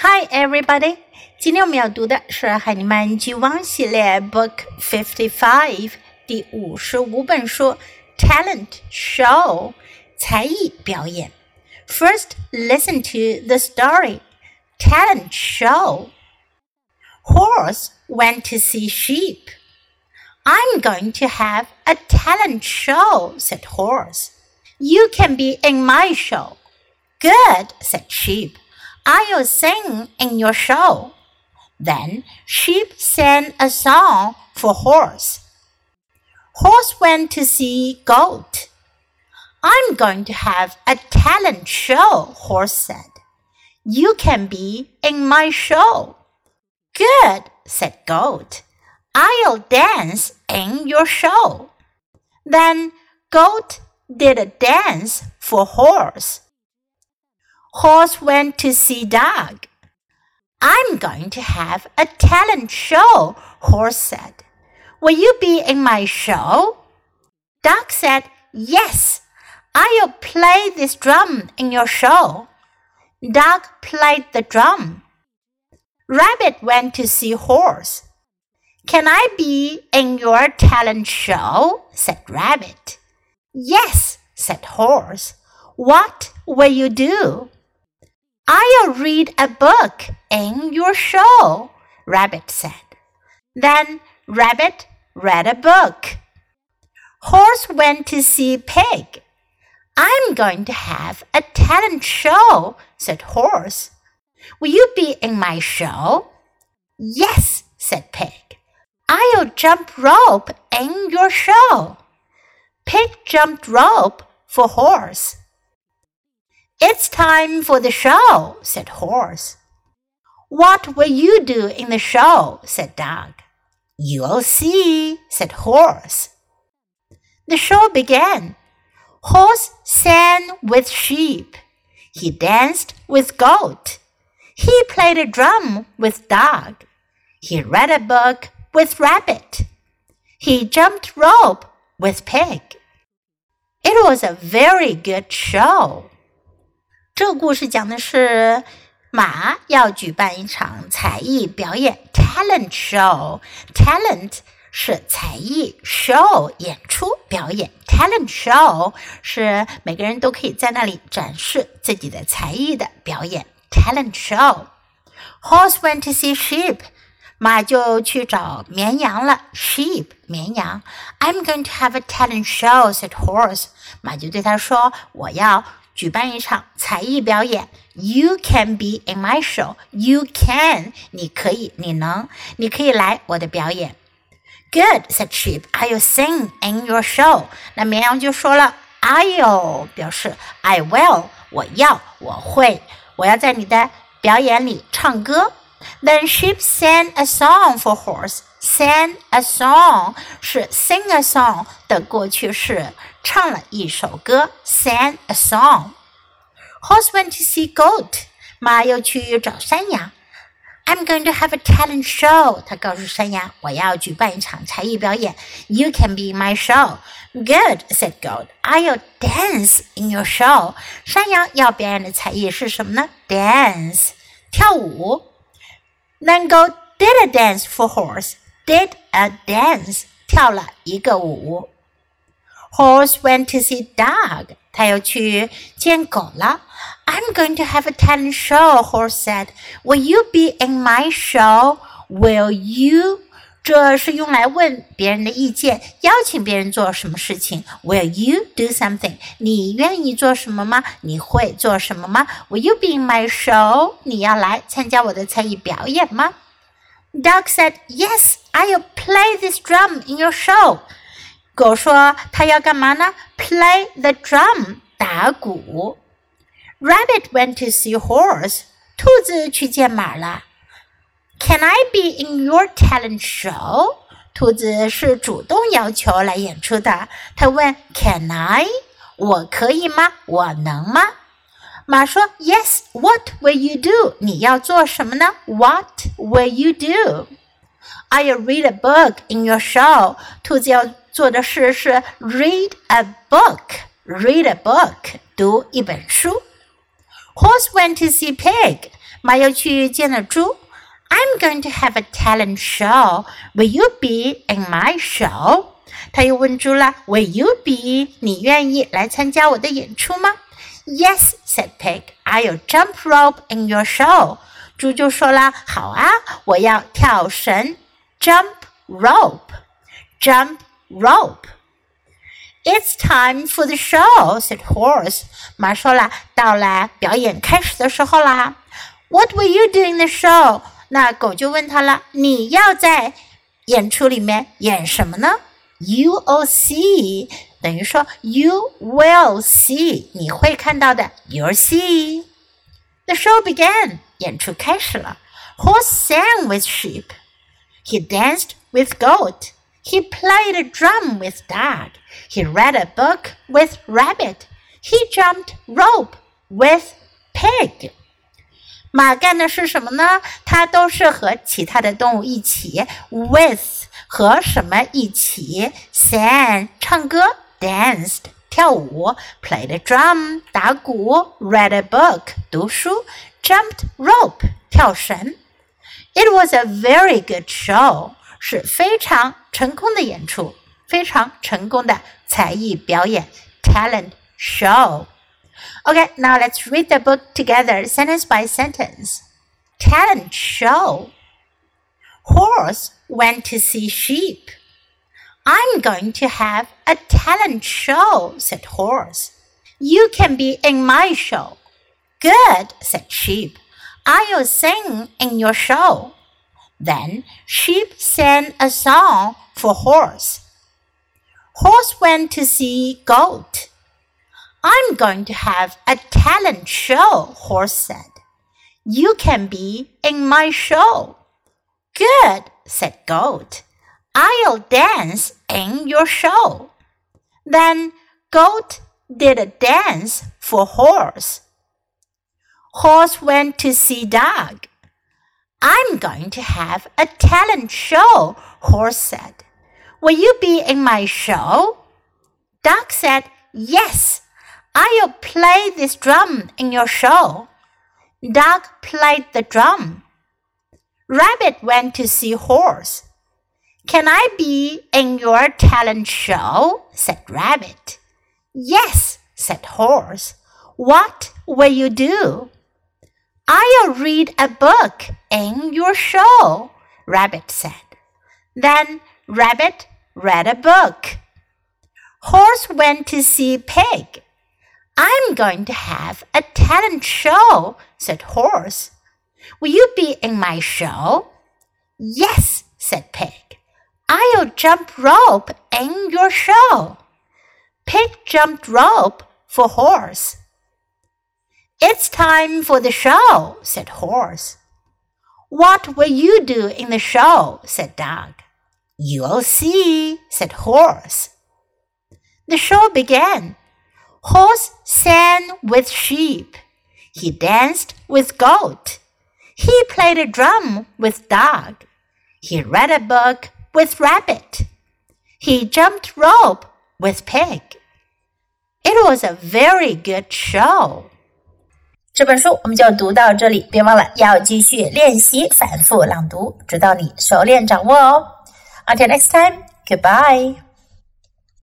Hi, everybody！今天我们要读的是《海尼曼 G1》系列 Book Fifty Five 第五十五本书 Talent Show 才艺表演。First, listen to the story. Talent Show. Horse went to see sheep. I'm going to have a talent show, said Horse. You can be in my show. Good, said Sheep. I'll sing in your show. Then Sheep sang a song for Horse. Horse went to see Goat. I'm going to have a talent show, Horse said. You can be in my show. Good, said Goat. I'll dance in your show. Then Goat did a dance for Horse. Horse went to see Dog. I'm going to have a talent show, Horse said. Will you be in my show? Dog said, Yes, I'll play this drum in your show. Dog played the drum. Rabbit went to see Horse. Can I be in your talent show? said Rabbit. Yes, said Horse. What will you do? I'll read a book in your show, Rabbit said. Then Rabbit read a book. Horse went to see Pig. I'm going to have a talent show, said Horse. Will you be in my show? Yes, said Pig. I'll jump rope in your show. Pig jumped rope for Horse. It's time for the show, said Horse. What will you do in the show? said Dog. You'll see, said Horse. The show began. Horse sang with sheep. He danced with goat. He played a drum with dog. He read a book with rabbit. He jumped rope with pig. It was a very good show. 这个故事讲的是马要举办一场才艺表演 （talent show）。talent 是才艺，show 演出表演。talent show 是每个人都可以在那里展示自己的才艺的表演。talent show。Horse went to see sheep。马就去找绵羊了，sheep 绵羊。I'm going to have a talent show," said horse。马就对他说：“我要举办一场才艺表演。You can be in my show. You can，你可以，你能，你可以来我的表演。Good said sheep. I'll sing in your show. 那绵羊就说了，I'll 表示 I will，我要，我会，我要在你的表演里唱歌。Then sheep sang a song for horse. Sang a song 是 sing a song 的过去式。唱了一首歌，sang a song。Horse went to see goat，马又去找山羊。I'm going to have a talent show，他告诉山羊，我要举办一场才艺表演。You can be my show。Good said goat. I'll dance in your show。山羊要表演的才艺是什么呢？Dance，跳舞。 Then goat did a dance for horse. Did a dance，跳了一个舞。Horse went to see dog. 他又去见狗了。I'm going to have a talent show, Horse said. Will you be in my show? Will you? 这是用来问别人的意见，邀请别人做什么事情。Will you do something? 你愿意做什么吗？你会做什么吗？Will you be in my show? 你要来参加我的才艺表演吗？Dog said, "Yes, I'll play this drum in your show." 狗说：“它要干嘛呢？Play the drum，打鼓。” Rabbit went to see horse。兔子去见马了。Can I be in your talent show？兔子是主动要求来演出的。他问：“Can I？我可以吗？我能吗？”马说：“Yes。What will you do？你要做什么呢？What will you do？I'll read a book in your show。兔子要做的事是 read a book，read a book，读一本书。Horse went to see pig， 马又去见了猪。 I'm going to have a talent show. Will you be in my show? 他又问猪了，Will you be？你愿意来参加我的演出吗？Yes, said Pig. I'll jump rope in your show. 猪就说了，好啊，我要跳绳，jump rope, jump rope. It's time for the show, said Horse. 马说了，到了表演开始的时候啦。What will you do in the show? 那狗就问他了，你要在演出里面演什么呢？You will see，等于说 you will see，你会看到的，you'll see。The show began，演出开始了。Horse sang with sheep. He danced with goat. He played a drum with dog. He read a book with rabbit. He jumped rope with pig. 马干的是什么呢？它都是和其他的动物一起，with 和什么一起？sang 唱歌，danced 跳舞，played a drum 打鼓，read a book 读书，jumped rope 跳绳。It was a very good show，是非常成功的演出，非常成功的才艺表演，talent show。Okay, now let's read the book together, sentence by sentence. Talent show. Horse went to see sheep. I'm going to have a talent show, said Horse. You can be in my show. Good, said Sheep. I'll sing in your show. Then Sheep sang a song for Horse. Horse went to see Goat. I'm going to have a talent show, Horse said. You can be in my show. Good, said Goat. I'll dance in your show. Then Goat did a dance for Horse. Horse went to see Dog. I'm going to have a talent show, Horse said. Will you be in my show? Dog said, Yes, I'll play this drum in your show. Dog played the drum. Rabbit went to see Horse. Can I be in your talent show? said Rabbit. Yes, said Horse. What will you do? I'll read a book in your show, Rabbit said. Then Rabbit read a book. Horse went to see Pig. I'm going to have a talent show, said Horse. Will you be in my show? Yes, said Pig. I'll jump rope in your show. Pig jumped rope for Horse. It's time for the show, said Horse. What will you do in the show? said Dog. You'll see, said Horse. The show began. Horse sang with sheep. He danced with goat. He played a drum with dog. He read a book with rabbit. He jumped rope with pig. It was a very good show. 这本书我们就读到这里，别忘了要继续练习反复朗读，直到你熟练掌握哦。Until next time, goodbye.